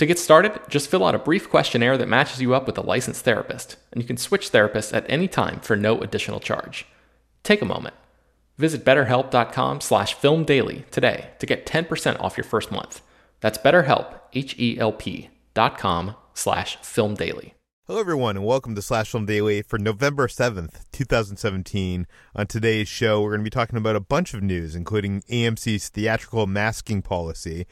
To get started, just fill out a brief questionnaire that matches you up with a licensed therapist, and you can switch therapists at any time for no additional charge. Take a moment. Visit betterhelp.com slash filmdaily today to get 10% off your first month. That's betterhelp, H-E-L-P dot com slash filmdaily. Hello, everyone, and welcome to Slash Film Daily for November 7th, 2017. On today's show, we're going to be talking about a bunch of news, including AMC's theatrical masking policy,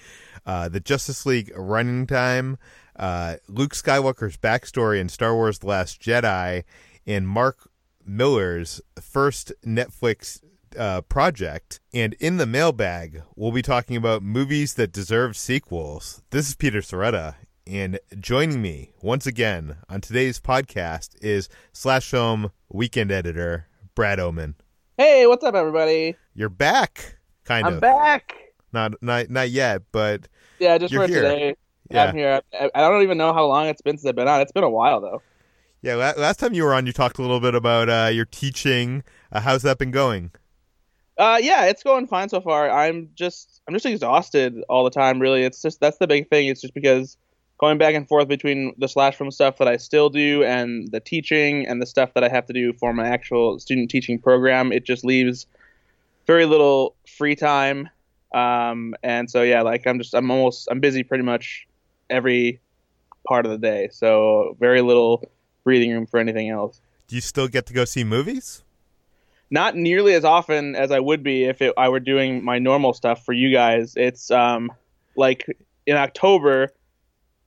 uh, the Justice League running time, uh, Luke Skywalker's backstory in Star Wars The Last Jedi, and Mark Millar's first Netflix uh, project. And in the mailbag, we'll be talking about movies that deserve sequels. This is Peter Sciretta, and joining me once again on today's podcast is Slash Film weekend editor Brad Oman. Hey, what's up, everybody? You're back, kind I'm of. back. Not not not yet, but Yeah, just You're for here. today. Yeah. I'm here. I, I don't even know how long it's been since I've been on. It's been a while though. yeah. Last time you were on, you talked a little bit about uh, your teaching. Uh, how's that been going? Uh, yeah, it's going fine so far. I'm just I'm just exhausted all the time. Really, it's just that's the big thing. It's just because going back and forth between the slash film stuff that I still do and the teaching and the stuff that I have to do for my actual student teaching program, it just leaves very little free time. Um, and so yeah, like I'm just I'm almost I'm busy pretty much every part of the day. So very little breathing room for anything else. Do you still get to go see movies? not nearly as often as I would be if it, I were doing my normal stuff for you guys. It's um like in October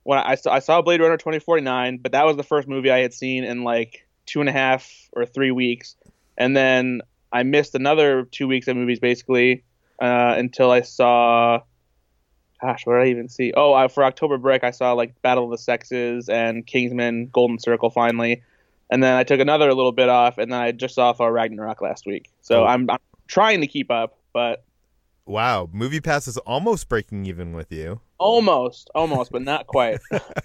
when I saw, I saw Blade Runner 2049, but that was the first movie I had seen in like two and a half or three weeks, and then I missed another two weeks of movies basically uh, until I saw. Gosh, what did I even see? Oh, I, for October break, I saw like Battle of the Sexes and Kingsman: Golden Circle finally, and then I took another little bit off, and then I just saw Thor Ragnarok last week. So Oh. I'm, I'm trying to keep up, but Wow, Movie Pass is almost breaking even with you. Almost, almost, but not quite.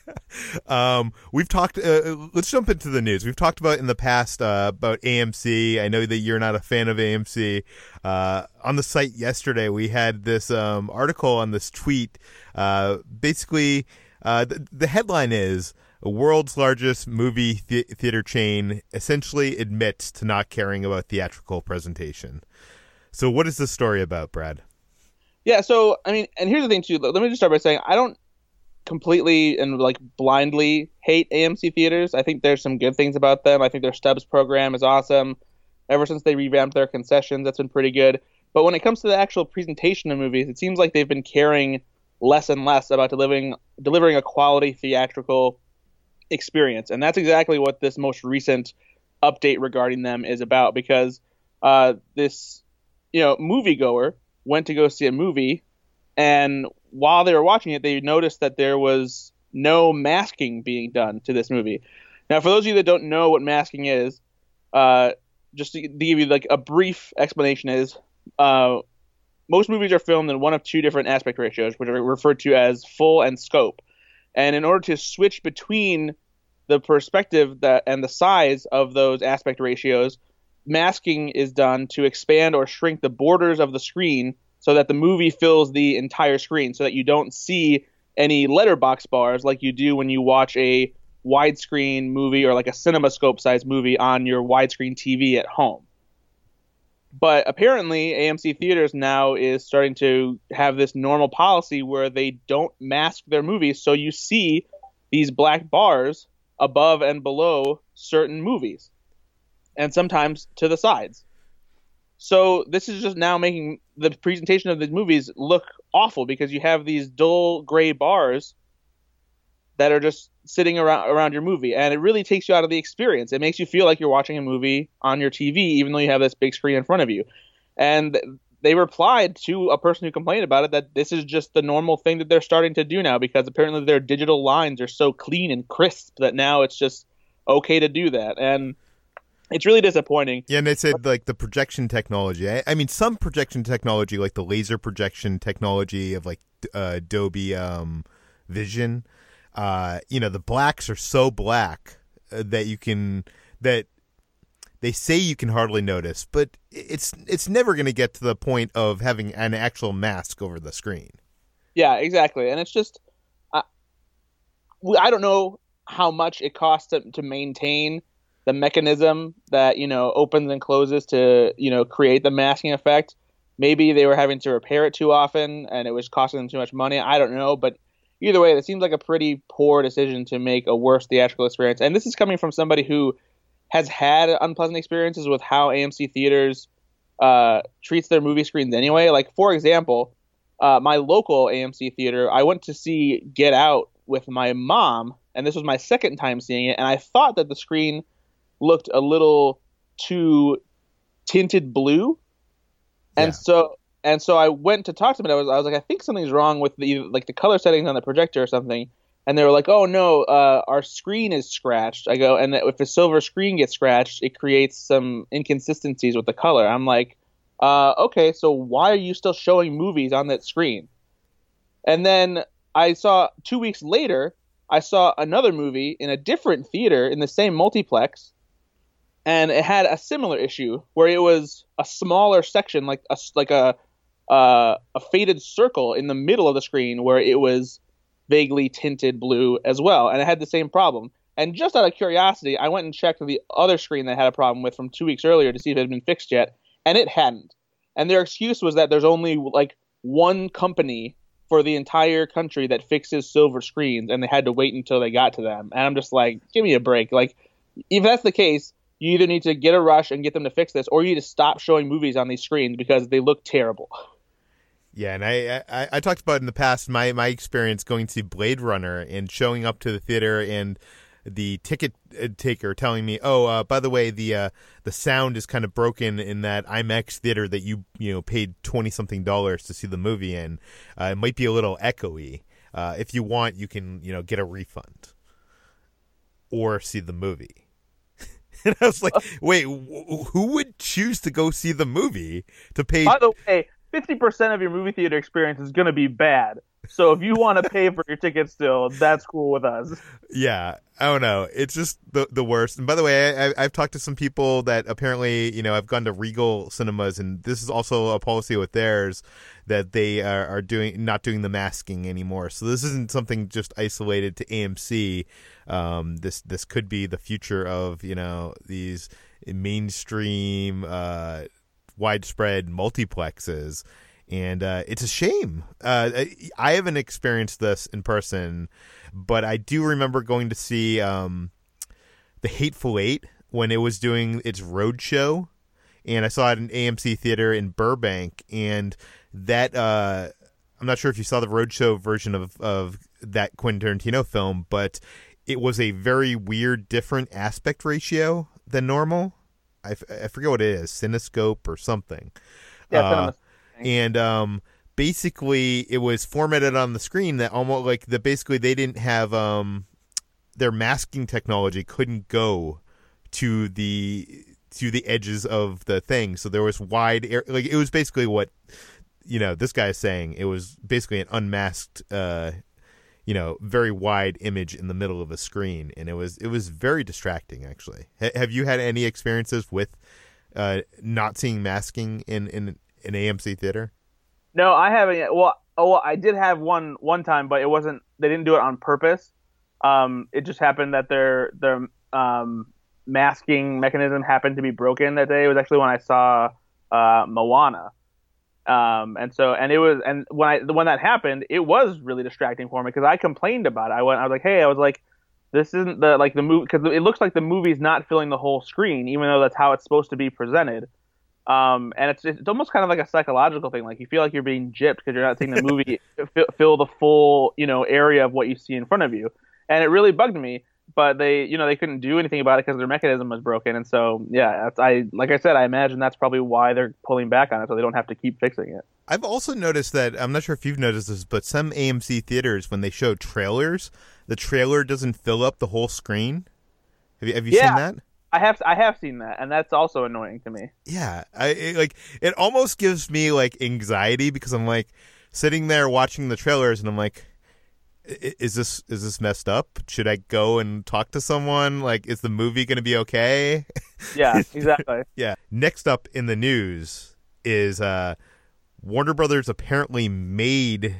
um, we've talked. Uh, let's jump into the news. We've talked about in the past uh, about AMC. I know that you're not a fan of AMC. Uh, on the site yesterday, we had this um, article on this tweet. Uh, basically, uh, the, the headline is. World's largest movie the- theater chain essentially admits to not caring about theatrical presentation. So, what is the story about, Brad? Yeah, so I mean, and here's the thing too. Let me just start by saying I don't completely and like blindly hate AMC theaters. I think there's some good things about them. I think their Stubs program is awesome. Ever since they revamped their concessions, that's been pretty good. But when it comes to the actual presentation of movies, it seems like they've been caring less and less about delivering delivering a quality theatrical experience, and that's exactly what this most recent update regarding them is about. Because uh, this, you know, moviegoer went to go see a movie, and while they were watching it, they noticed that there was no masking being done to this movie. Now, for those of you that don't know what masking is, uh, just to, give you like a brief explanation, is uh, most movies are filmed in one of two different aspect ratios, which are referred to as full and scope. And in order to switch between the perspective that and the size of those aspect ratios, masking is done to expand or shrink the borders of the screen so that the movie fills the entire screen so that you don't see any letterbox bars like you do when you watch a widescreen movie or like a cinemascope size movie on your widescreen TV at home. But apparently, AMC Theaters now is starting to have this normal policy where they don't mask their movies, so you see these black bars above and below certain movies, and sometimes to the sides. So this is just now making the presentation of the movies look awful because you have these dull gray bars that are just sitting around around your movie and it really takes you out of the experience. It makes you feel like you're watching a movie on your tv even though you have this big screen in front of you. And they replied to a person who complained about it that this is just the normal thing that they're starting to do now because apparently their digital lines are so clean and crisp that now it's just okay to do that. And it's really disappointing. Yeah, and they said like the projection technology. I, I, mean, some projection technology, like the laser projection technology of like uh, Dolby um, Vision, uh, you know, the blacks are so black uh, that you can that they say you can hardly notice, but it's it's never going to get to the point of having an actual mask over the screen. Yeah, exactly, and it's just I, I don't know how much it costs to, to maintain the mechanism that you know opens and closes to you know create the masking effect. Maybe they were having to repair it too often, and it was costing them too much money. I don't know, but either way, it seems like a pretty poor decision to make a worse theatrical experience. And this is coming from somebody who has had unpleasant experiences with how AMC theaters uh, treats their movie screens anyway. Like for example, uh, my local AMC theater, I went to see Get Out with my mom, and this was my second time seeing it, and I thought that the screen looked a little too tinted blue, and yeah. so and so I went to talk to them. And I was I was like, I think something's wrong with the like the color settings on the projector or something. And they were like, Oh no, uh, our screen is scratched. I go, and if the silver screen gets scratched, it creates some inconsistencies with the color. I'm like, uh, okay, so why are you still showing movies on that screen? And then I saw two weeks later, I saw another movie in a different theater in the same multiplex, and it had a similar issue where it was a smaller section, like a like a uh, a faded circle in the middle of the screen where it was vaguely tinted blue as well, and it had the same problem. And just out of curiosity, I went and checked the other screen that had a problem with from two weeks earlier to see if it had been fixed yet, and it hadn't. And their excuse was that there's only like one company for the entire country that fixes silver screens, and they had to wait until they got to them. And I'm just like, give me a break. Like, if that's the case, you either need to get a rush and get them to fix this, or you need to stop showing movies on these screens because they look terrible. Yeah, and I, I, I talked about in the past my my experience going to Blade Runner and showing up to the theater and the ticket uh, taker telling me, "Oh, uh, by the way, the uh, the sound is kind of broken in that IMAX theater that you you know paid twenty something dollars to see the movie in. Uh, it might be a little echoey. Uh, if you want, you can you know get a refund or see the movie." and I was like, uh, "Wait, who would choose to go see the movie to pay?" By the way, fifty percent of your movie theater experience is going to be bad. So if you want to pay for your ticket still, that's cool with us. Yeah, I don't know. It's just the the worst. And by the way, I, have talked to some people that apparently, you know, I've gone to Regal cinemas, and this is also a policy with theirs that they are, are doing not doing the masking anymore. So this isn't something just isolated to AMC. Um, this this could be the future of you know these mainstream. Uh, widespread multiplexes and uh, it's a shame. Uh, I haven't experienced this in person, but I do remember going to see um, the Hateful Eight when it was doing its road show, and I saw it in AMC theater in Burbank, and that uh, I'm not sure if you saw the roadshow version of of that Quentin Tarantino film, but it was a very weird, different aspect ratio than normal. I, f- I forget what it is, Cinescope or something. Yeah, uh, and um, basically it was formatted on the screen that almost like the basically they didn't have um, their masking technology couldn't go to the to the edges of the thing, so there was wide air. Like it was basically what you know this guy is saying. It was basically an unmasked. Uh, you know, very wide image in the middle of a screen, and it was it was very distracting. Actually, H- have you had any experiences with uh, not seeing masking in in an AMC theater? No, I haven't. Well, oh, well, I did have one one time, but it wasn't. They didn't do it on purpose. Um, it just happened that their their um, masking mechanism happened to be broken that day. It was actually when I saw uh, Moana. Um, and so, and it was, and when I, when that happened, it was really distracting for me because I complained about it. I went, I was like, hey, I was like, this isn't the, like the movie, because it looks like the movie's not filling the whole screen, even though that's how it's supposed to be presented. Um, and it's, it's almost kind of like a psychological thing. Like you feel like you're being gypped because you're not seeing the movie fill the full, you know, area of what you see in front of you. And it really bugged me but they you know they couldn't do anything about it because their mechanism was broken and so yeah i like i said i imagine that's probably why they're pulling back on it so they don't have to keep fixing it i've also noticed that i'm not sure if you've noticed this but some amc theaters when they show trailers the trailer doesn't fill up the whole screen have you, have you yeah. seen that I have I have seen that, and that's also annoying to me. Yeah, I it, like it almost gives me like anxiety because I'm like sitting there watching the trailers, and I'm like, is this is this messed up? Should I go and talk to someone? Like, is the movie going to be okay? Yeah, exactly. yeah. Next up in the news is uh, Warner Brothers apparently made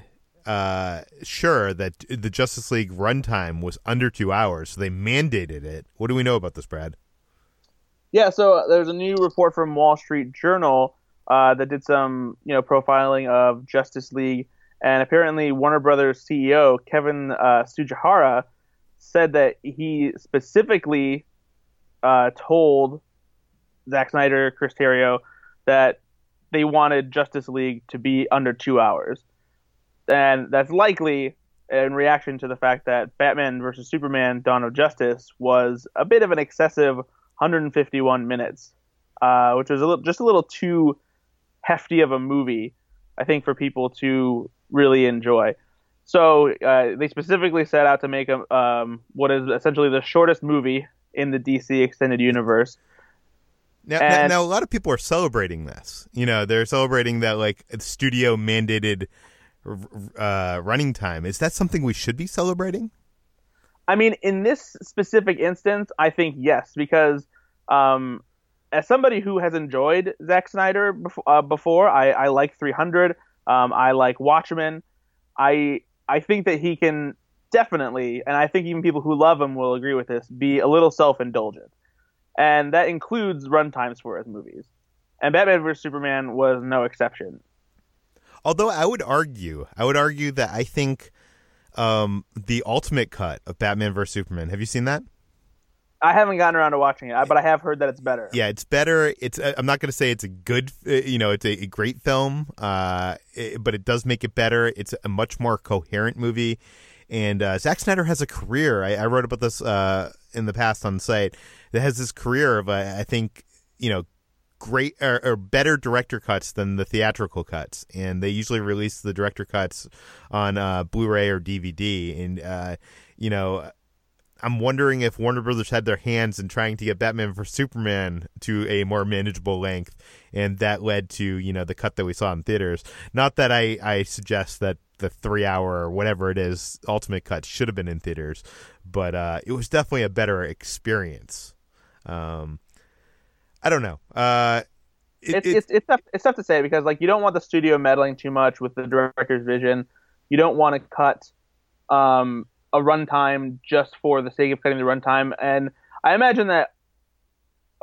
uh, sure that the Justice League runtime was under two hours, so they mandated it. What do we know about this, Brad? Yeah, so there's a new report from Wall Street Journal uh, that did some, you know, profiling of Justice League and apparently, Warner Brothers CEO Kevin uh, Tsujihara said that he specifically uh, told Zack Snyder, Chris Terrio, that they wanted Justice League to be under two hours, and that's likely in reaction to the fact that Batman versus Superman: Dawn of Justice was a bit of an excessive 151 minutes, uh, which was a little, just a little too hefty of a movie, I think, for people to really enjoy. So uh, they specifically set out to make a, um, what is essentially the shortest movie in the DC extended universe. Now, and, now, a lot of people are celebrating this. You know, they're celebrating that like studio mandated uh, running time. Is that something we should be celebrating? I mean, in this specific instance, I think yes, because um, as somebody who has enjoyed Zack Snyder before, uh, before I, I like 300. Um, I like Watchmen. I I think that he can definitely, and I think even people who love him will agree with this, be a little self indulgent, and that includes runtimes for his movies. And Batman vs Superman was no exception. Although I would argue, I would argue that I think um, the ultimate cut of Batman vs Superman. Have you seen that? I haven't gotten around to watching it, but I have heard that it's better. Yeah, it's better. It's uh, I'm not going to say it's a good, uh, you know, it's a, great film, uh, it, but it does make it better. It's a much more coherent movie, and uh, Zack Snyder has a career. I, I wrote about this uh, in the past on site. That has this career of uh, I think you know great or, or, better director cuts than the theatrical cuts, and they usually release the director cuts on uh, Blu-ray or DVD. And uh, you know, I'm wondering if Warner Brothers had their hands in trying to get Batman for Superman to a more manageable length, and that led to you know the cut that we saw in theaters. Not that I I suggest that the three hour or whatever it is ultimate cut should have been in theaters, but uh, it was definitely a better experience. Um, I don't know. Uh, it, it's, it's it's tough it's tough to say because like you don't want the studio meddling too much with the director's vision. You don't want to cut um a runtime just for the sake of cutting the runtime. And I imagine that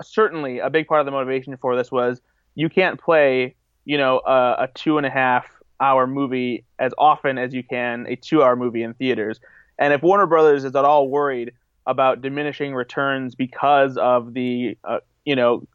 certainly a big part of the motivation for this was you can't play you know, a, a two and a half hour movie as often as you can a two hour movie in theaters. And if Warner Brothers is at all worried about diminishing returns because of the, uh, you know,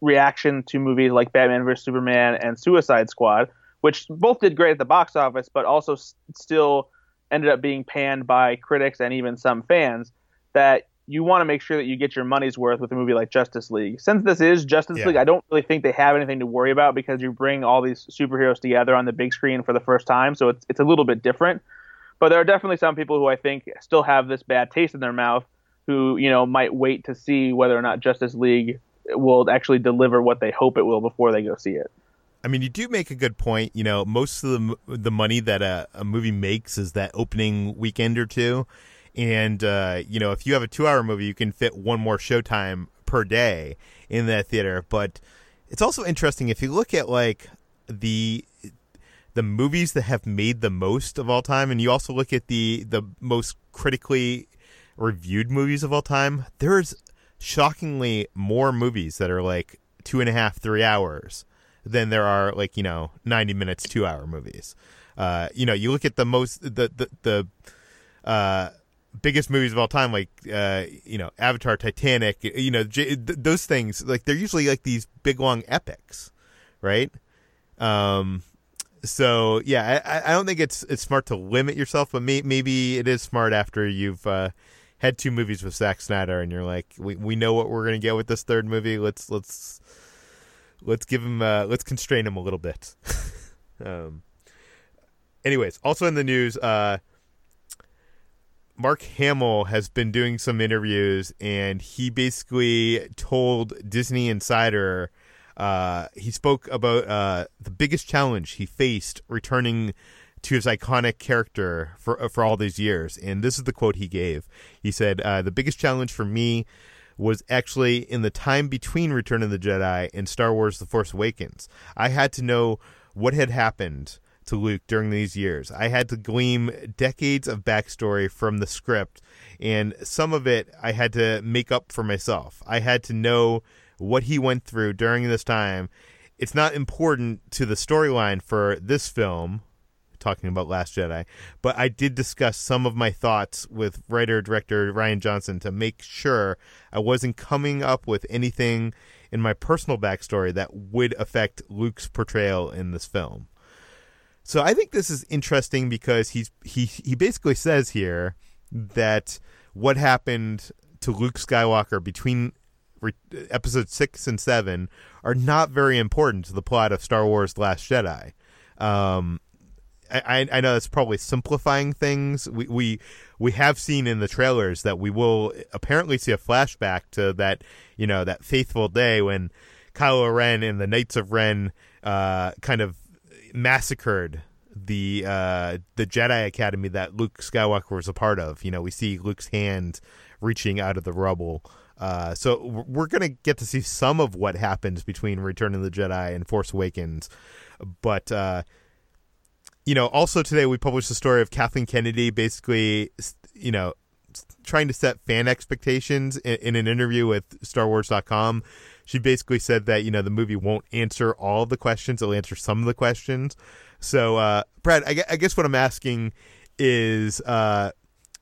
reaction to movies like Batman vs Superman and Suicide Squad, which both did great at the box office, but also s- still ended up being panned by critics and even some fans, that you want to make sure that you get your money's worth with a movie like Justice League. Since this is Justice Yeah. League, I don't really think they have anything to worry about because you bring all these superheroes together on the big screen for the first time, so it's it's a little bit different. But there are definitely some people who I think still have this bad taste in their mouth who, you know, might wait to see whether or not Justice League will actually deliver what they hope it will before they go see it. I mean, you do make a good point. You know, most of the the money that a, a movie makes is that opening weekend or two, and uh, you know, if you have a two hour movie, you can fit one more showtime per day in that theater. But it's also interesting if you look at like the the movies that have made the most of all time, and you also look at the the most critically reviewed movies of all time. There's shockingly more movies that are like two and a half, three hours than there are like you know ninety minutes, two hour movies. Uh, you know, you look at the most the the, the uh, biggest movies of all time, like uh, you know Avatar, Titanic. You know j- th- those things. Like they're usually like these big long epics, right? Um, so yeah, I, I don't think it's it's smart to limit yourself, but may, maybe it is smart after you've uh, had two movies with Zack Snyder and you're like, we we know what we're gonna get with this third movie. Let's let's let's give him uh, let's constrain him a little bit. um, anyways, also in the news, uh, Mark Hamill has been doing some interviews, and he basically told Disney Insider. Uh, he spoke about uh, the biggest challenge he faced returning to his iconic character for for all these years, and this is the quote he gave. He said, uh, "The biggest challenge for me was actually in the time between Return of the Jedi and Star Wars: The Force Awakens. I had to know what had happened." To Luke during these years. I had to glean decades of backstory from the script, and some of it I had to make up for myself. I had to know what he went through during this time. It's not important to the storyline for this film, talking about Last Jedi, but I did discuss some of my thoughts with writer director Rian Johnson to make sure I wasn't coming up with anything in my personal backstory that would affect Luke's portrayal in this film. So I think this is interesting because he's he he basically says here that what happened to Luke Skywalker between episode 6 and 7 are not very important to the plot of Star Wars The Last Jedi. Um I, I know that's probably simplifying things. We, we we have seen in the trailers that we will apparently see a flashback to that you know that faithful day when Kylo Ren and the Knights of Ren uh, kind of massacred the uh, the Jedi Academy that Luke Skywalker was a part of. You know, we see Luke's hand reaching out of the rubble. Uh, so we're gonna get to see some of what happens between Return of the Jedi and Force Awakens, but uh, you know, also today we published the story of Kathleen Kennedy, basically, you know, trying to set fan expectations in, in an interview with StarWars.com. She basically said that you know the movie won't answer all the questions; it'll answer some of the questions. So, uh, Brad, I, I guess what I'm asking is, uh,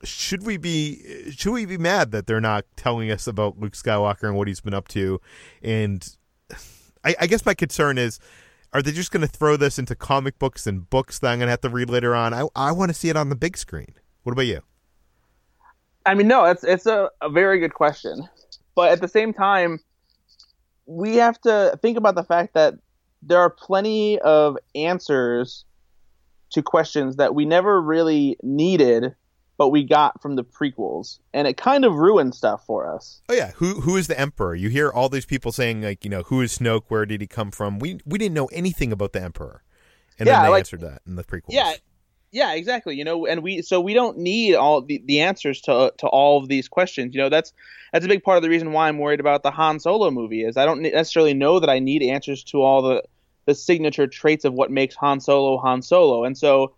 should we be should we be mad that they're not telling us about Luke Skywalker and what he's been up to? And I, I guess my concern is, are they just going to throw this into comic books and books that I'm going to have to read later on? I I want to see it on the big screen. What about you? I mean, no, it's it's a, a very good question, but at the same time, we have to think about the fact that there are plenty of answers to questions that we never really needed, but we got from the prequels, and it kind of ruined stuff for us. Oh yeah, who who is the emperor? You hear all these people saying like, you know, who is Snoke? Where did he come from? We we didn't know anything about the emperor, and Yeah, then they like- answered that in the prequels. Yeah, yeah, exactly. You know, and we so we don't need all the, the answers to to all of these questions. You know, that's that's a big part of the reason why I'm worried about the Han Solo movie is I don't necessarily know that I need answers to all the the signature traits of what makes Han Solo Han Solo. And so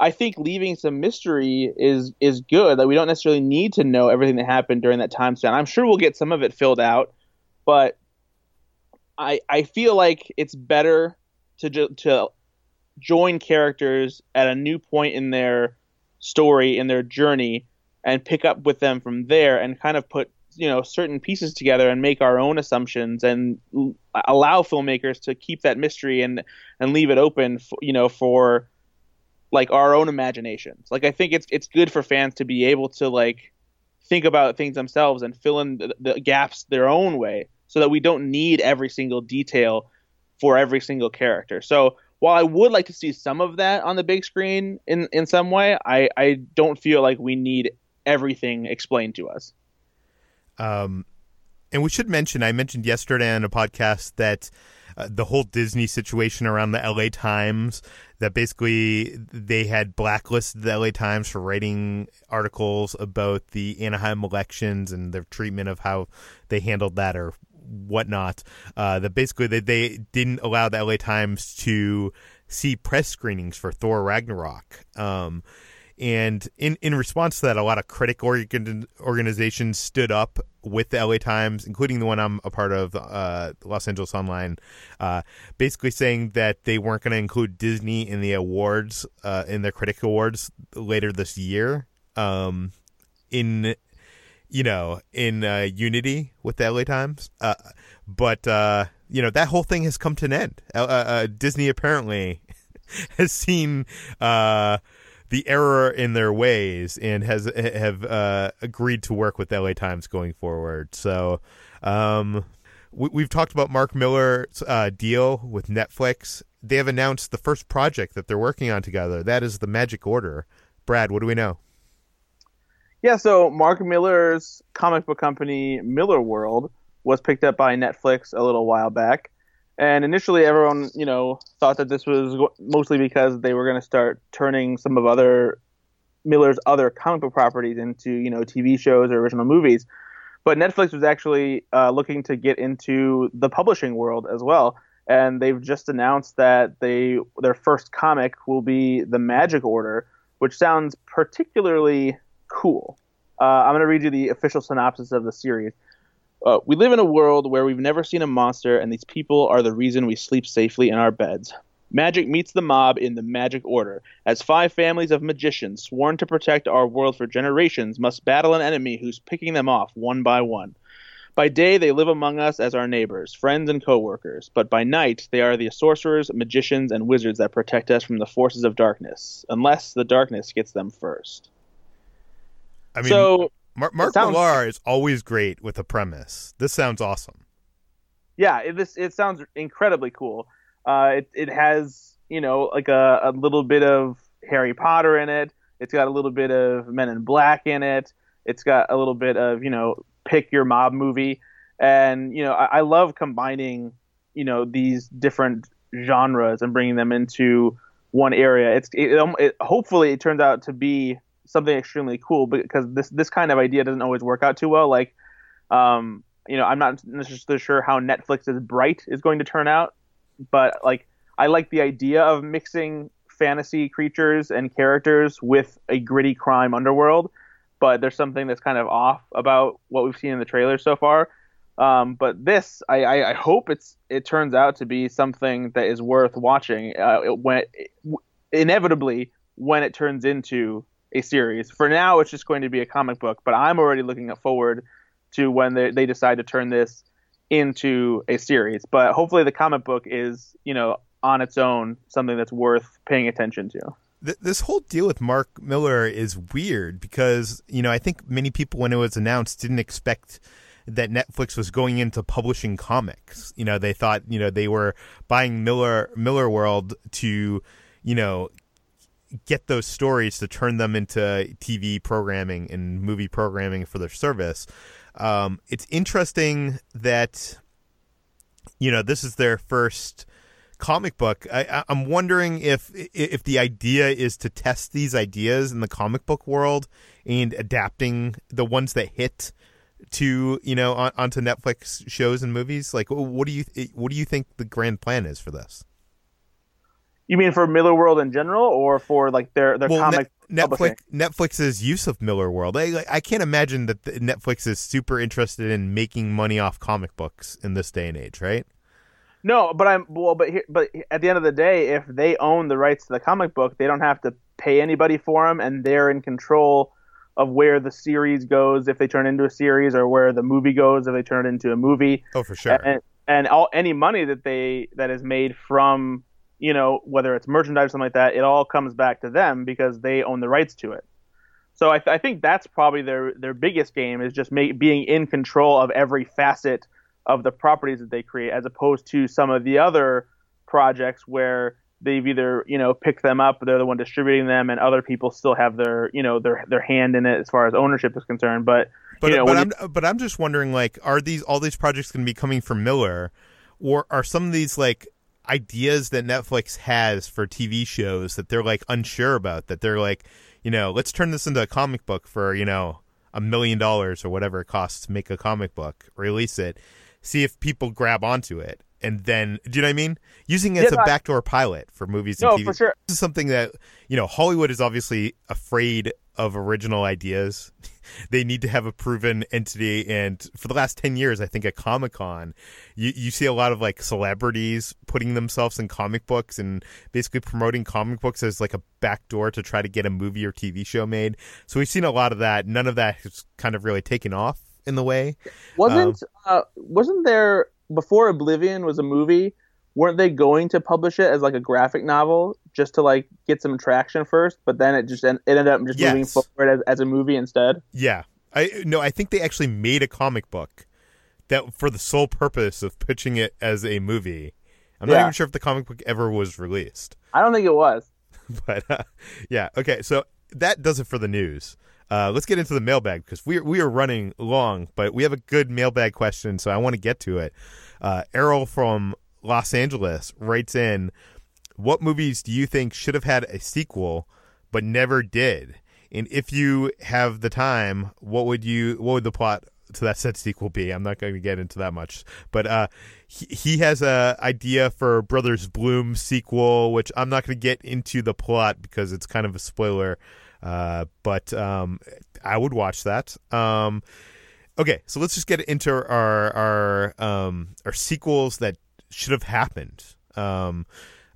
I think leaving some mystery is is good. That we don't necessarily need to know everything that happened during that time span. I'm sure we'll get some of it filled out, but I I feel like it's better to to join characters at a new point in their story in their journey and pick up with them from there and kind of put you know certain pieces together and make our own assumptions and allow filmmakers to keep that mystery and and leave it open you know for like our own imaginations like i think it's it's good for fans to be able to like think about things themselves and fill in the, the gaps their own way so that we don't need every single detail for every single character so while I would like to see some of that on the big screen in in some way, I I don't feel like we need everything explained to us. Um, and we should mention, I mentioned yesterday on a podcast that uh, the whole Disney situation around the LA Times, that basically they had blacklisted the LA Times for writing articles about the Anaheim elections and their treatment of how they handled that or whatnot. Uh, that basically they, they didn't allow the LA Times to see press screenings for Thor Ragnarok. Um, and in, in response to that, a lot of critic organ- organizations stood up with the LA Times, including the one I'm a part of, uh, Los Angeles Online, uh, basically saying that they weren't going to include Disney in the awards, uh, in their critic awards later this year. Um, in you know, in uh, unity with the LA Times. Uh, but uh, you know that whole thing has come to an end. Uh, uh, Disney apparently has seen uh, the error in their ways and has have agreed to work with LA Times going forward. So. Um, we, have talked about Mark Millar's deal with Netflix. They have announced the first project that they're working on together. That is the Magic Order. Brad, what do we know? Yeah, so Mark Millar's comic book company, Millarworld, was picked up by Netflix a little while back. And initially, everyone, you know, thought that this was mostly because they were going to start turning some of other Millar's other comic book properties into, you know, TV shows or original movies. But Netflix was actually uh, looking to get into the publishing world as well, and they've just announced that they their first comic will be the Magic Order, which sounds particularly cool. Uh, I'm going to read you the official synopsis of the series. Uh, we live in a world where we've never seen a monster, and these people are the reason we sleep safely in our beds. Magic meets the mob in the Magic Order, as five families of magicians sworn to protect our world for generations must battle an enemy who's picking them off one by one. By day, they live among us as our neighbors, friends, and co workers, but by night, they are the sorcerers, magicians, and wizards that protect us from the forces of darkness, unless the darkness gets them first. I mean, so Mark, Mark sounds, Millar is always great with a premise. This sounds awesome. Yeah, it, this it sounds incredibly cool. Uh, it it has you know like a, a little bit of Harry Potter in it. It's got a little bit of Men in Black in it. It's got a little bit of you know pick your mob movie, and you know I, I love combining you know these different genres and bringing them into one area. It's it, it, hopefully it turns out to be something extremely cool because this this kind of idea doesn't always work out too well. Like, um, you know, I'm not necessarily sure how Netflix's Bright is going to turn out, but like I like the idea of mixing fantasy creatures and characters with a gritty crime underworld. But there's something that's kind of off about what we've seen in the trailer so far. Um, but this, I, I, I, hope it's it turns out to be something that is worth watching. Uh, when inevitably when it turns into a series. For now, it's just going to be a comic book, but I'm already looking forward to when they, they decide to turn this into a series. But hopefully, the comic book is, you know, on its own something that's worth paying attention to. This whole deal with Mark Millar is weird because, you know, I think many people, when it was announced, didn't expect that Netflix was going into publishing comics. You know, they thought, you know, they were buying Millar Millarworld to, you know, get those stories to turn them into TV programming and movie programming for their service. Um, it's interesting that you know this is their first comic book. I, am wondering if if the idea is to test these ideas in the comic book world and adapting the ones that hit to you know on, onto Netflix shows and movies. Like, what do you what do you think the grand plan is for this? You mean for Millarworld in general, or for like their their well, comic? Net- Netflix Netflix's use of Millarworld. I I can't imagine that Netflix is super interested in making money off comic books in this day and age, right? No, but I'm well, but here, but at the end of the day, if they own the rights to the comic book, they don't have to pay anybody for them, and they're in control of where the series goes if they turn into a series, or where the movie goes if they turn it into a movie. Oh, for sure. And, and all any money that they that is made from you know whether it's merchandise or something like that, it all comes back to them because they own the rights to it. So I, th- I think that's probably their their biggest game is just make, being in control of every facet of the properties that they create, as opposed to some of the other projects where they've either you know picked them up, they're the one distributing them, and other people still have their you know their their hand in it as far as ownership is concerned. But but you know, but I'm but I'm just wondering like are these all these projects going to be coming from Millar, or are some of these like ideas that Netflix has for TV shows that they're like unsure about that they're like you know let's turn this into a comic book for you know a million dollars or whatever it costs to make a comic book release it see if people grab onto it and then do you know what I mean? Using it as Yeah, a I- backdoor pilot for movies and No, TV. for sure. This is something that you know Hollywood is obviously afraid of original ideas. they need to have a proven entity, and for the last ten years, I think at Comic Con, you you see a lot of like celebrities putting themselves in comic books and basically promoting comic books as like a backdoor to try to get a movie or TV show made. So we've seen a lot of that. None of that has kind of really taken off in the way. wasn't uh, wasn't there before Oblivion was a movie? Weren't they going to publish it as like a graphic novel just to like get some traction first? But then it just it ended up just moving forward as, as a movie instead. Yeah. I no, I think they actually made a comic book that for the sole purpose of pitching it as a movie. I'm not even sure if the comic book ever was released. I don't think it was. But uh, yeah, okay. So that does it for the news. Uh, let's get into the mailbag because we we are running long, but we have a good mailbag question, so I want to get to it. Uh, Errol from Los Angeles writes in, "What movies do you think should have had a sequel but never did? And if you have the time, what would you what would the plot to that said sequel be? I'm not going to get into that much, but uh, he, he has a idea for Brothers Bloom sequel, which I'm not going to get into the plot because it's kind of a spoiler. Uh, but um, I would watch that. Um, okay, so let's just get into our our um, our sequels that should have happened. Um,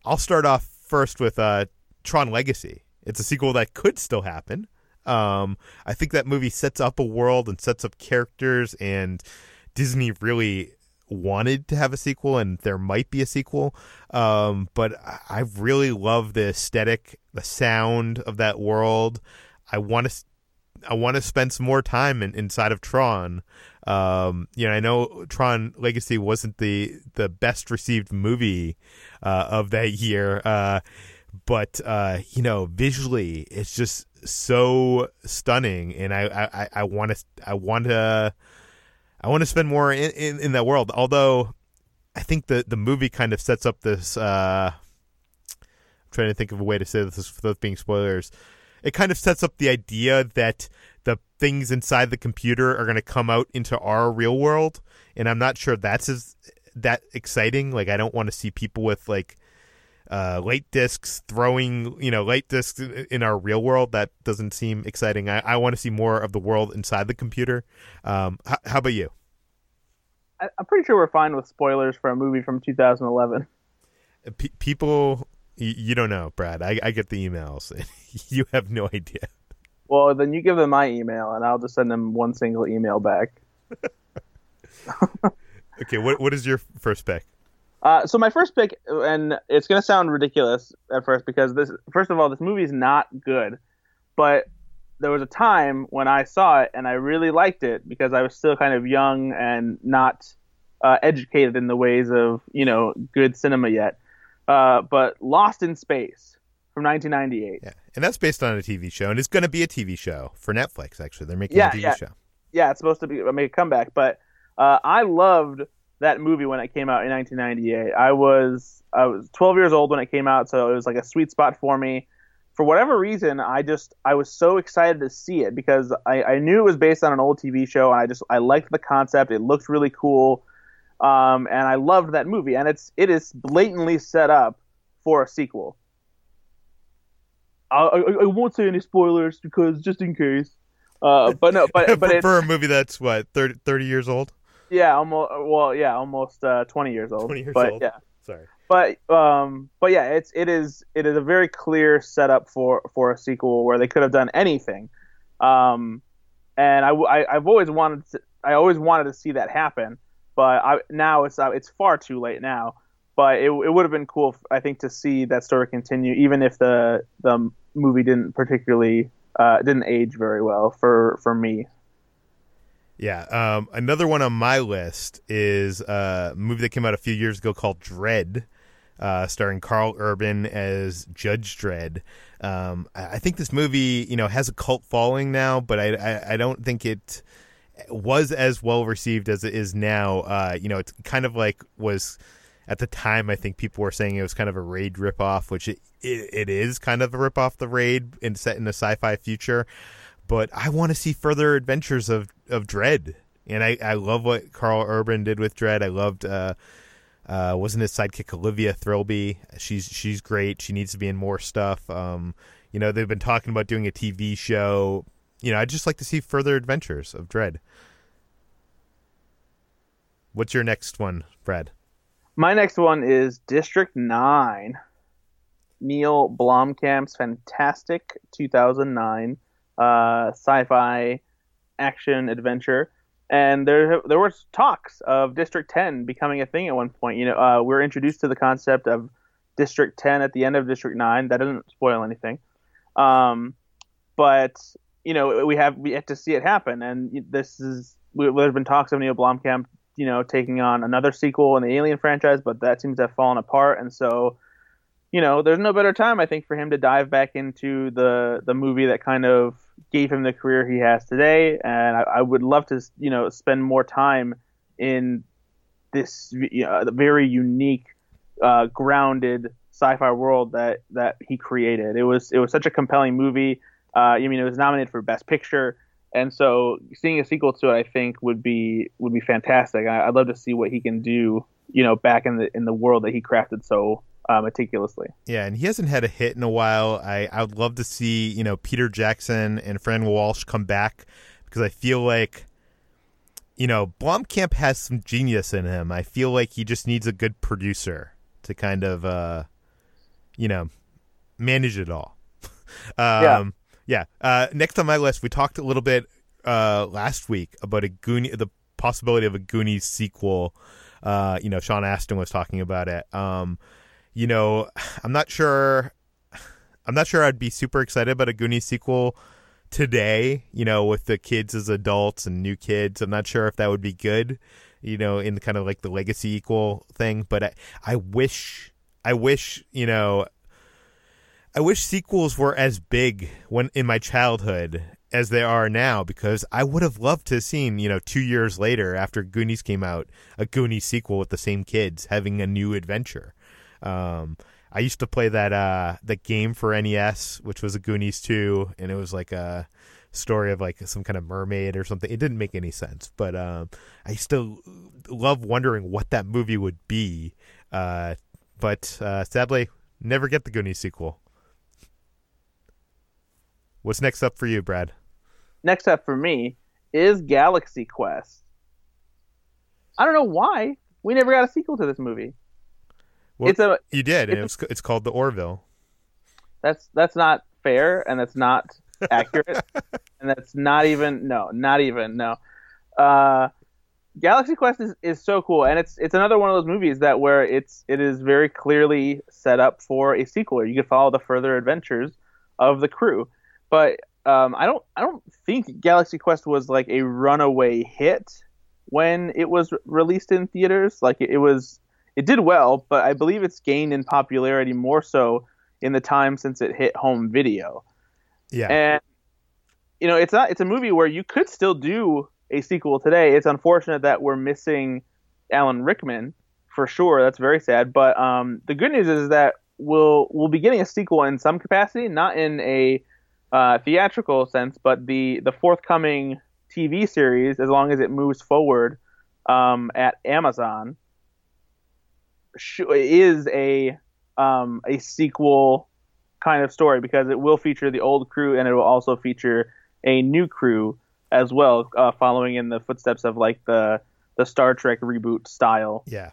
I'll start off first with uh, Tron Legacy. It's a sequel that could still happen. Um, I think that movie sets up a world and sets up characters, and Disney really wanted to have a sequel, and there might be a sequel. Um, but I- really love the aesthetic, the sound of that world. I want to. I want to spend some more time in, inside of Tron. Um, you know, I know Tron Legacy wasn't the the best received movie uh, of that year, uh, but uh, you know, visually, it's just so stunning, and I I I want to I want to I want to spend more in, in in that world. Although I think the the movie kind of sets up this. Uh, I'm trying to think of a way to say this without being spoilers. It kind of sets up the idea that the things inside the computer are going to come out into our real world, and I'm not sure that's as that exciting. Like, I don't want to see people with like uh, light discs throwing, you know, light discs in our real world. That doesn't seem exciting. I, I want to see more of the world inside the computer. Um, how, how about you? I, I'm pretty sure we're fine with spoilers for a movie from 2011. P- people, y- you don't know, Brad. I, I get the emails. you have no idea. Well, then you give them my email, and I'll just send them one single email back. Okay, what what is your first pick? Uh, so my first pick, and it's gonna sound ridiculous at first because this, first of all, this movie is not good, but there was a time when I saw it and I really liked it because I was still kind of young and not uh, educated in the ways of you know good cinema yet. Uh, but Lost in Space from 1998. Yeah, and that's based on a TV show, and it's going to be a TV show for Netflix. Actually, they're making Yeah, a TV yeah. show. yeah, it's supposed to be make a comeback. But uh, I loved that movie when it came out in 1998. I was I was 12 years old when it came out, so it was like a sweet spot for me. For whatever reason, I just I was so excited to see it because I, I knew it was based on an old TV show, and I just I liked the concept. It looked really cool, um, and I loved that movie. And it's it is blatantly set up for a sequel. I, I, I won't say any spoilers because just in case. Uh, but no, but for, but it, for a movie that's what 30, 30 years old. Yeah, almost. Well, yeah, almost uh, 20 years old. 20 years but, old. Yeah. Sorry. But um, but yeah, it's it is it is a very clear setup for for a sequel where they could have done anything. Um, and I, I I've always wanted to, I always wanted to see that happen, but I now it's uh, it's far too late now. But it, it would have been cool, I think, to see that story continue, even if the the movie didn't particularly uh, didn't age very well for for me. Yeah. Um, another one on my list is uh, a movie that came out a few years ago called Dredd, uh, starring Karl Urban as Judge Dredd. Um, I think this movie, you know, has a cult following now, but I, I, I don't think it was as well received as it is now. Uh, you know, it's kind of like was at the time. I think people were saying it was kind of a Raid ripoff, which it, it, it is kind of a ripoff the Raid and set in a sci-fi future. But I want to see further adventures of of Dredd, and I, I love what Karl Urban did with Dredd. I loved. Uh, uh, wasn't his sidekick Olivia Thirlby? She's she's great. She needs to be in more stuff. Um, you know, they've been talking about doing a TV show. You know, I'd just like to see further adventures of Dredd. What's your next one, Brad? My next one is District Nine. Neil Blomkamp's fantastic 2009 uh, sci-fi action adventure. And there there were talks of District 10 becoming a thing at one point. You know, uh, we were introduced to the concept of District 10 at the end of District 9. That doesn't spoil anything. Um, but you know, we have we yet to see it happen. And this is there's been talks of Neil Blomkamp, you know, taking on another sequel in the Alien franchise, but that seems to have fallen apart. And so you know, there's no better time I think for him to dive back into the the movie that kind of gave him the career he has today. And I, I would love to, you know, spend more time in this you know, very unique, uh, grounded sci-fi world that that he created. It was it was such a compelling movie. Uh, I mean, it was nominated for Best Picture, and so seeing a sequel to it, I think would be would be fantastic. I, I'd love to see what he can do, you know, back in the in the world that he crafted so uh, meticulously. Yeah, and he hasn't had a hit in a while. I I would love to see you know Peter Jackson and Fran Walsh come back because I feel like you know Blomkamp has some genius in him. I feel like he just needs a good producer to kind of uh you know manage it all. um, yeah. Yeah. Uh, next on my list, we talked a little bit uh, last week about a Goonie, the possibility of a Goonies sequel. Uh, you know, Sean Astin was talking about it. Um, you know, I'm not sure. I'm not sure I'd be super excited about a Goonies sequel today. You know, with the kids as adults and new kids, I'm not sure if that would be good. You know, in kind of like the legacy equal thing. But I, I wish, I wish, you know, I wish sequels were as big when in my childhood as they are now because I would have loved to have seen, you know, two years later after Goonies came out, a Goonies sequel with the same kids having a new adventure. Um, I used to play that uh that game for NES, which was a Goonies 2, and it was like a story of like some kind of mermaid or something. It didn't make any sense, but um, I still love wondering what that movie would be. Uh, but uh, sadly, never get the Goonies sequel. What's next up for you, Brad? Next up for me is Galaxy Quest. I don't know why we never got a sequel to this movie. Well, it's a you did, and it's, it's called the Orville. That's that's not fair, and that's not accurate, and that's not even no, not even no. Uh, Galaxy Quest is, is so cool, and it's it's another one of those movies that where it's it is very clearly set up for a sequel. You can follow the further adventures of the crew, but um, I don't I don't think Galaxy Quest was like a runaway hit when it was released in theaters. Like it, it was it did well, but I believe it's gained in popularity more so in the time since it hit home video. Yeah. And you know, it's not it's a movie where you could still do a sequel today. It's unfortunate that we're missing Alan Rickman for sure. That's very sad. But um, the good news is that we'll we'll be getting a sequel in some capacity, not in a uh, theatrical sense, but the the forthcoming TV series, as long as it moves forward um, at Amazon, is a um, a sequel kind of story because it will feature the old crew and it will also feature a new crew as well, uh, following in the footsteps of like the the Star Trek reboot style. Yeah.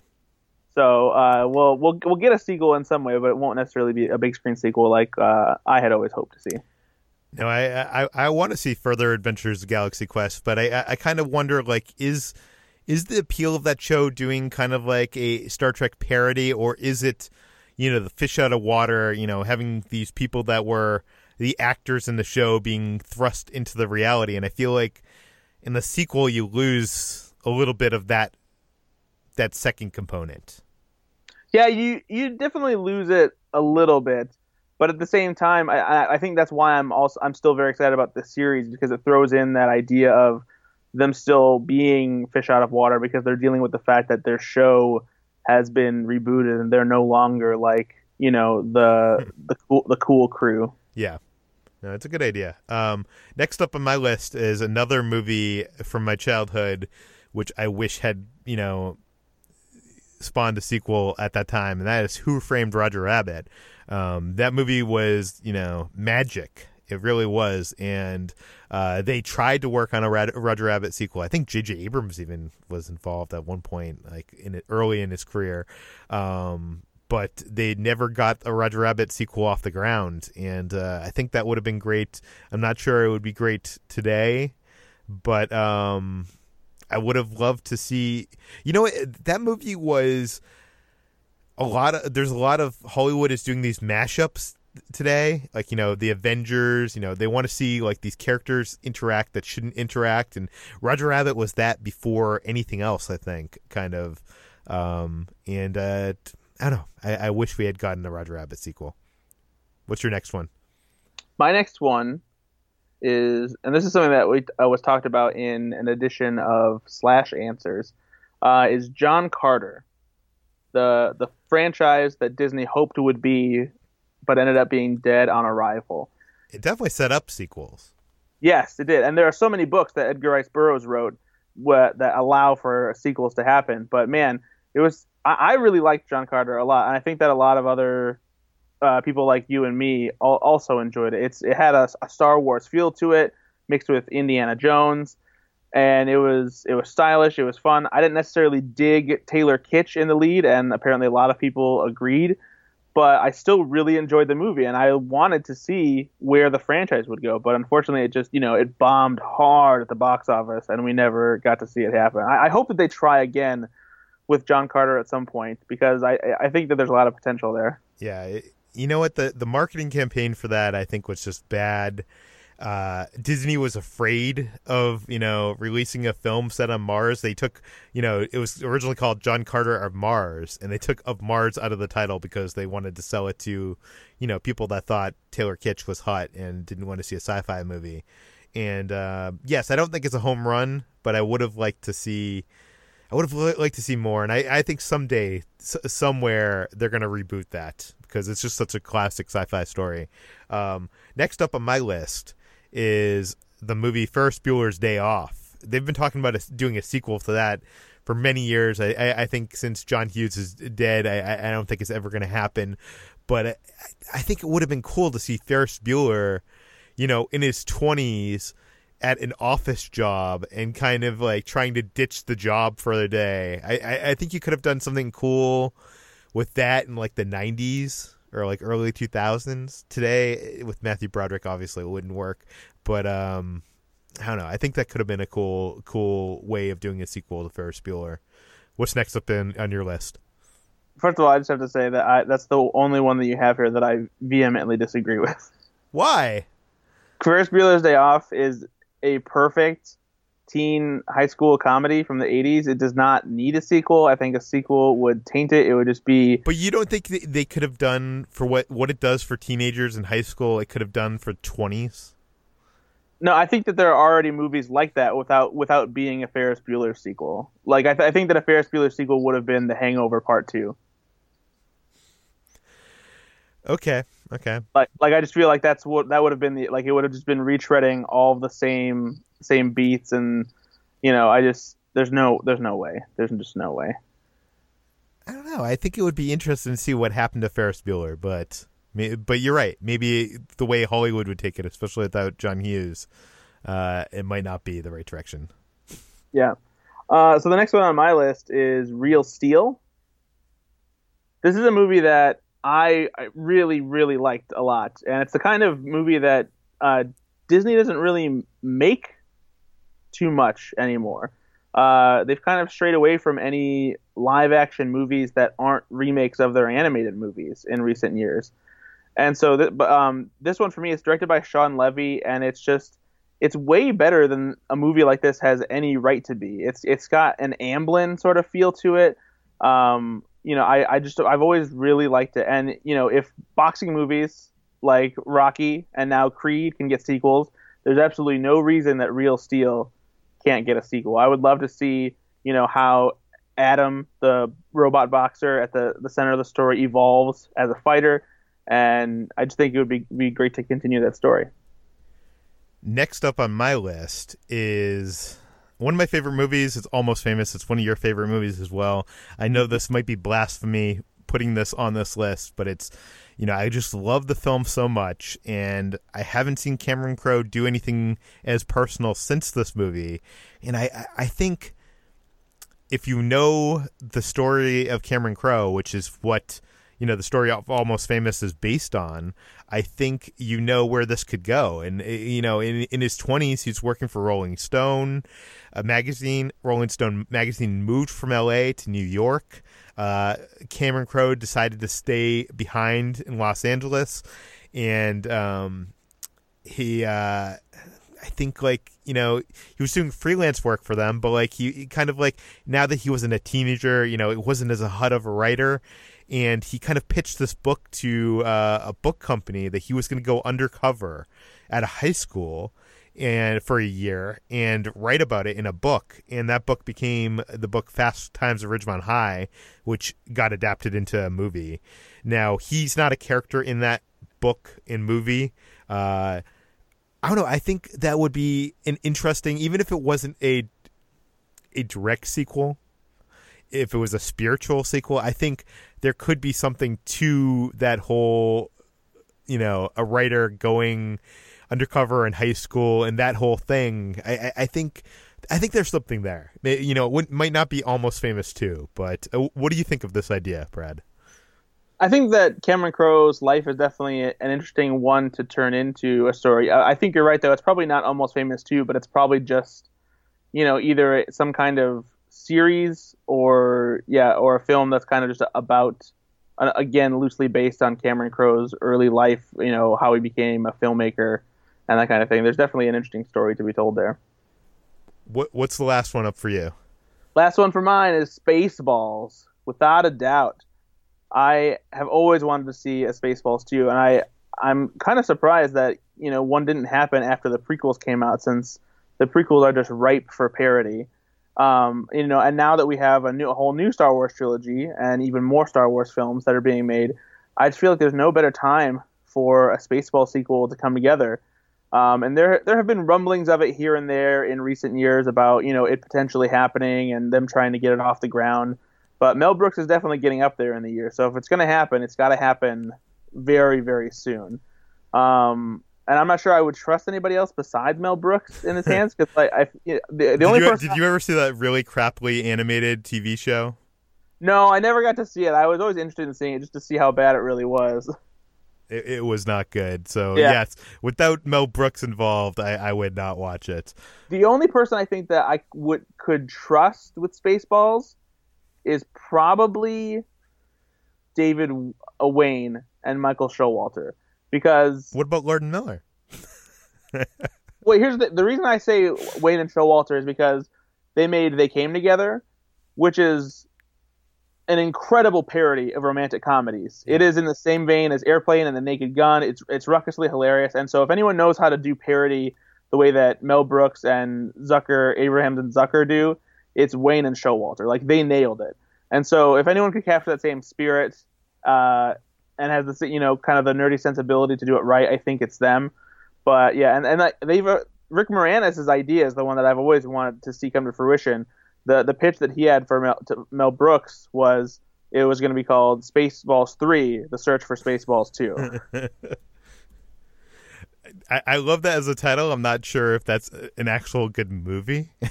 So uh, we'll we'll we'll get a sequel in some way, but it won't necessarily be a big screen sequel like uh, I had always hoped to see. No, I I, I want to see further Adventures of Galaxy Quest, but I, I I kind of wonder like is is the appeal of that show doing kind of like a Star Trek parody, or is it you know the fish out of water? You know, having these people that were the actors in the show being thrust into the reality, and I feel like in the sequel you lose a little bit of that that second component. Yeah, you you definitely lose it a little bit, but at the same time, I I think that's why I'm also I'm still very excited about this series because it throws in that idea of them still being fish out of water because they're dealing with the fact that their show has been rebooted and they're no longer like you know the the cool the cool crew. Yeah. No, it's a good idea. Um, next up on my list is another movie from my childhood, which I wish had, you know, spawned a sequel at that time, and that is Who Framed Roger Rabbit. Um, that movie was, you know, magic. It really was, and uh, they tried to work on a Roger Rabbit sequel. I think J.J. Abrams even was involved at one point, like in it, early in his career. Um, but they never got a Roger Rabbit sequel off the ground, and uh, I think that would have been great. I'm not sure it would be great today, but um, I would have loved to see. You know, that movie was a lot of. There's a lot of Hollywood is doing these mashups today like you know the avengers you know they want to see like these characters interact that shouldn't interact and roger rabbit was that before anything else i think kind of um and uh i don't know i, I wish we had gotten a roger rabbit sequel. What's your next one? My next one is and this is something that we uh, was talked about in an edition of slash answers uh, is john carter the the franchise that disney hoped would be but ended up being dead on arrival. It definitely set up sequels. Yes, it did. And there are so many books that Edgar Rice Burroughs wrote what, that allow for sequels to happen. But man, it was I, I, really liked John Carter a lot, and I think that a lot of other uh, people like you and me all, also enjoyed it. It's it had a, a Star Wars feel to it, mixed with Indiana Jones, and it was it was stylish. It was fun. I didn't necessarily dig Taylor Kitsch in the lead, and apparently a lot of people agreed but I still really enjoyed the movie and I wanted to see where the franchise would go. But unfortunately, it just, you know, it bombed hard at the box office and we never got to see it happen. I, I hope that they try again with John Carter at some point because I, I think that there's a lot of potential there. Yeah. You know what? The, the marketing campaign for that, I think, was just bad uh, Disney was afraid of you know releasing a film set on Mars. They took you know it was originally called John Carter of Mars, and they took of Mars out of the title because they wanted to sell it to you know people that thought Taylor Kitsch was hot and didn't want to see a sci-fi movie. And uh, yes, I don't think it's a home run, but I would have liked to see. I would have liked to see more, and I, I think someday, s- somewhere, they're going to reboot that because it's just such a classic sci-fi story. Um, next up on my list is the movie Ferris Bueller's Day Off. They've been talking about a, doing a sequel to that for many years. I, I, I think since John Hughes is dead, I, I don't think it's ever going to happen. But I, I think it would have been cool to see Ferris Bueller, you know, in his twenties at an office job and kind of like trying to ditch the job for the day. I, I, I think you could have done something cool with that in like the '90s or like early 2000s. Today with Matthew Broderick, obviously it wouldn't work, but um, I don't know. I think that could have been a cool, cool way of doing a sequel to Ferris Bueller. What's next up in, on your list? First of all, I just have to say that I, that's the only one that you have here that I vehemently disagree with. Why? Ferris Bueller's Day Off is a perfect teen high school comedy from the 80s. It does not need a sequel. I think a sequel would taint it. It would just be. But you don't think they could have done for what what it does for teenagers in high school? It could have done for 20s. No, I think that there are already movies like that without without being a Ferris Bueller sequel. Like I, th- I think that a Ferris Bueller sequel would have been The Hangover Part Two. Okay. Okay. Like like I just feel like that's what that would have been the like it would have just been retreading all the same same beats and you know I just there's no there's no way there's just no way. I don't know. I think it would be interesting to see what happened to Ferris Bueller, but but you're right. Maybe the way Hollywood would take it, especially without John Hughes, uh, it might not be the right direction. Yeah. Uh, so the next one on my list is Real Steel. This is a movie that I, I really, really liked a lot, and it's the kind of movie that uh, Disney doesn't really make too much anymore. Uh, they've kind of strayed away from any live action movies that aren't remakes of their animated movies in recent years. And so, th- um, this one for me is directed by Shawn Levy, and it's just it's way better than a movie like this has any right to be. It's it's got an Amblin sort of feel to it. Um, you know, I, I just I've always really liked it, and you know, if boxing movies like Rocky and now Creed can get sequels, there's absolutely no reason that Real Steel can't get a sequel. I would love to see, you know, how Adam, the robot boxer at the, the center of the story, evolves as a fighter, and I just think it would be be great to continue that story. Next up on my list is one of my favorite movies. It's almost famous. It's one of your favorite movies as well. I know this might be blasphemy putting this on this list, but it's you know I just love the film so much, and I haven't seen Cameron Crowe do anything as personal since this movie, and I I think if you know the story of Cameron Crowe, which is what you know the story of Almost Famous is based on, I think you know where this could go. And eh, you know, in in his twenties, he's working for Rolling Stone, a magazine. Rolling Stone magazine moved from L.A. to New York. Uh, Cameron Crowe decided to stay behind in Los Angeles, and um, he. Uh, I think like you know he was doing freelance work for them, but like he, he, kind of like now that he wasn't a teenager, you know, it wasn't as a hut of a writer, and he kind of pitched this book to uh, a book company that he was going to go undercover at a high school and for a year and write about it in a book and that book became the book fast times at ridgemont high which got adapted into a movie now he's not a character in that book and movie uh, I don't know. I think that would be an interesting, even if it wasn't a a direct sequel. If it was a spiritual sequel, I think there could be something to that whole, you know, a writer going undercover in high school and that whole thing. I, I, I think, I think there's something there. You know, it might not be almost famous too, but uh, what do you think of this idea, Brad? I think that Cameron Crowe's life is definitely an interesting one to turn into a story. I think you're right, though. It's probably not almost famous too, but it's probably just, you know, either some kind of series or yeah, or a film that's kind of just about, again, loosely based on Cameron Crowe's early life. You know, how he became a filmmaker and that kind of thing. There's definitely an interesting story to be told there. What What's the last one up for you? Last one for mine is Spaceballs, without a doubt. I have always wanted to see a Spaceballs 2, and I I'm kind of surprised that you know one didn't happen after the prequels came out, since the prequels are just ripe for parody. Um, you know, and now that we have a new a whole new Star Wars trilogy and even more Star Wars films that are being made, I just feel like there's no better time for a Spaceball sequel to come together. Um, and there there have been rumblings of it here and there in recent years about you know it potentially happening and them trying to get it off the ground. But Mel Brooks is definitely getting up there in the year. So if it's going to happen, it's got to happen very, very soon. Um, and I'm not sure I would trust anybody else besides Mel Brooks in his hands because like I, you know, the, the only you, person. Did you ever see that really crappily animated TV show? No, I never got to see it. I was always interested in seeing it just to see how bad it really was. It, it was not good. So yeah. yes, without Mel Brooks involved, I, I would not watch it. The only person I think that I would could trust with Spaceballs is probably David uh, Wayne and Michael Showalter because what about Lord and Miller? well, here's the the reason I say Wayne and Showalter is because they made They Came Together, which is an incredible parody of romantic comedies. It is in the same vein as Airplane and The Naked Gun. It's it's ruckusly hilarious, and so if anyone knows how to do parody the way that Mel Brooks and Zucker, Abrahams and Zucker do, it's Wayne and Showalter. Like they nailed it. And so if anyone could capture that same spirit uh, and has this, you know, kind of the nerdy sensibility to do it right, I think it's them. But yeah, and and they've uh, Rick Moranis' idea is the one that I've always wanted to see come to fruition. The the pitch that he had for Mel, Mel Brooks was it was going to be called Spaceballs Three: The Search for Spaceballs Two. I, I love that as a title. I'm not sure if that's an actual good movie.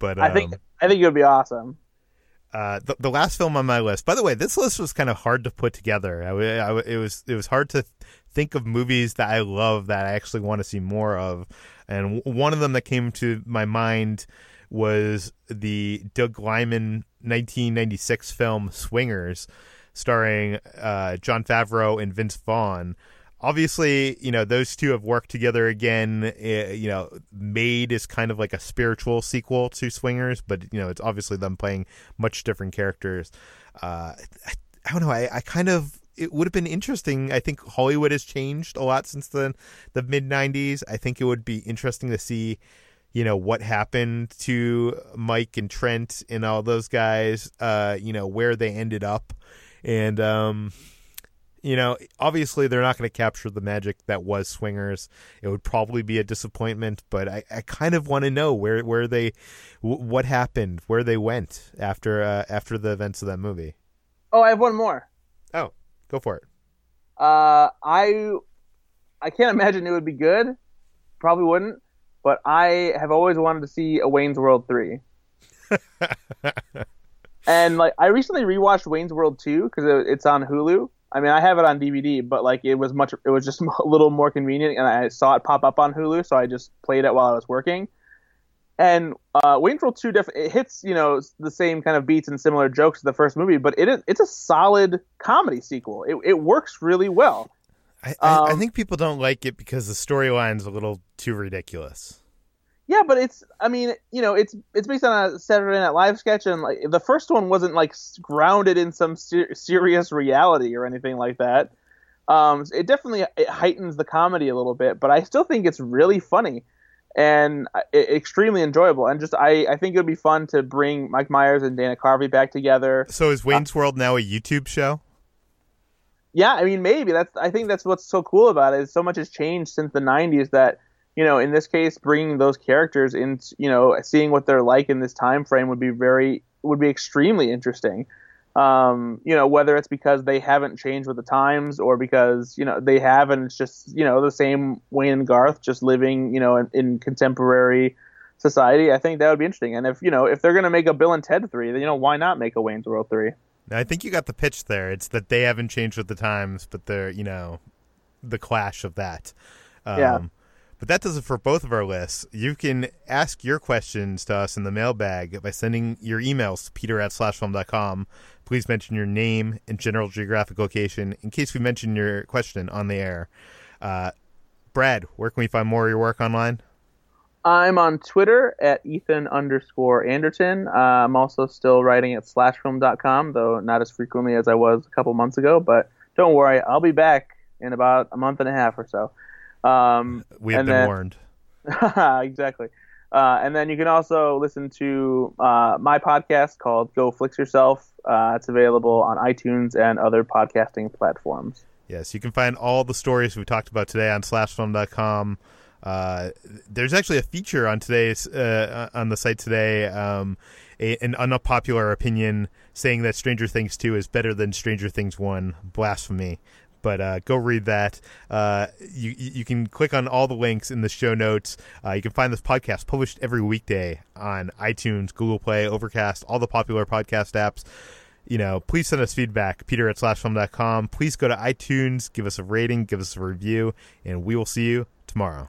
But um, I think I think it would be awesome. Uh, the, the last film on my list. By the way, this list was kind of hard to put together. I, I, it was it was hard to think of movies that I love that I actually want to see more of. And one of them that came to my mind was the Doug Liman 1996 film Swingers, starring uh, Jon Favreau and Vince Vaughn. Obviously, you know those two have worked together again. Uh, you know, Made is kind of like a spiritual sequel to Swingers, but you know it's obviously them playing much different characters. Uh, I, I don't know. I, I kind of it would have been interesting. I think Hollywood has changed a lot since the the mid '90s. I think it would be interesting to see, you know, what happened to Mike and Trent and all those guys. Uh, you know, where they ended up, and um, you know, obviously they're not going to capture the magic that was Swingers. It would probably be a disappointment, but I, I kind of want to know where where they, w- what happened, where they went after uh, after the events of that movie. Oh, I have one more. Oh, Go for it. Uh, I I can't imagine it would be good. Probably wouldn't. But I have always wanted to see a Wayne's World three. and like I recently rewatched Wayne's World two because it's on Hulu. I mean, I have it on DVD, but like it was much, it was just a little more convenient, and I saw it pop up on Hulu, so I just played it while I was working. And uh, Wayne's World Two def- it hits you know the same kind of beats and similar jokes as the first movie, but it is it's a solid comedy sequel. It it works really well. I, I, um, I think people don't like it because the storyline's a little too ridiculous. Yeah, but it's I mean you know it's it's based on a Saturday Night Live sketch, and like the first one wasn't like grounded in some ser- serious reality or anything like that. Um, it definitely it heightens the comedy a little bit, but I still think it's really funny and extremely enjoyable. And just I, I think it would be fun to bring Mike Myers and Dana Carvey back together. So is Wayne's uh, World now a YouTube show? Yeah, I mean maybe that's I think that's what's so cool about it is so much has changed since the '90s that you know in this case bringing those characters in you know seeing what they're like in this time frame would be very would be extremely interesting. Um, you know, whether it's because they haven't changed with the times or because, you know, they have and it's just, you know, the same Wayne and Garth just living, you know, in, in contemporary society. I think that would be interesting. And if, you know, if they're going to make a Bill and Ted 3, then, you know, why not make a Wayne's World 3? I think you got the pitch there. It's that they haven't changed with the times, but they're, you know, the clash of that. Um, yeah. But that does it for both of our lists. You can ask your questions to us in the mailbag by sending your emails to peter at slashfilm.com. Please mention your name and general geographic location in case we mention your question on the air. Uh, Brad, where can we find more of your work online? I'm on Twitter at Ethan underscore Anderton. Uh, I'm also still writing at slashfilm.com, though not as frequently as I was a couple months ago. But don't worry, I'll be back in about a month and a half or so. Um, we have been then, warned. exactly. Uh, and then you can also listen to uh, my podcast called Go Flix Yourself. Uh, it's available on iTunes and other podcasting platforms. Yes, you can find all the stories we talked about today on slashfilm.com. Uh, there's actually a feature on today's uh, on the site today, um, a, an unpopular opinion saying that Stranger Things 2 is better than Stranger Things 1. Blasphemy but uh, go read that. Uh, you you can click on all the links in the show notes. Uh, you can find this podcast published every weekday on iTunes, Google Play, Overcast, all the popular podcast apps. You know, please send us feedback. Peter at slashfilm.com. Please go to iTunes, give us a rating, give us a review, and we will see you tomorrow.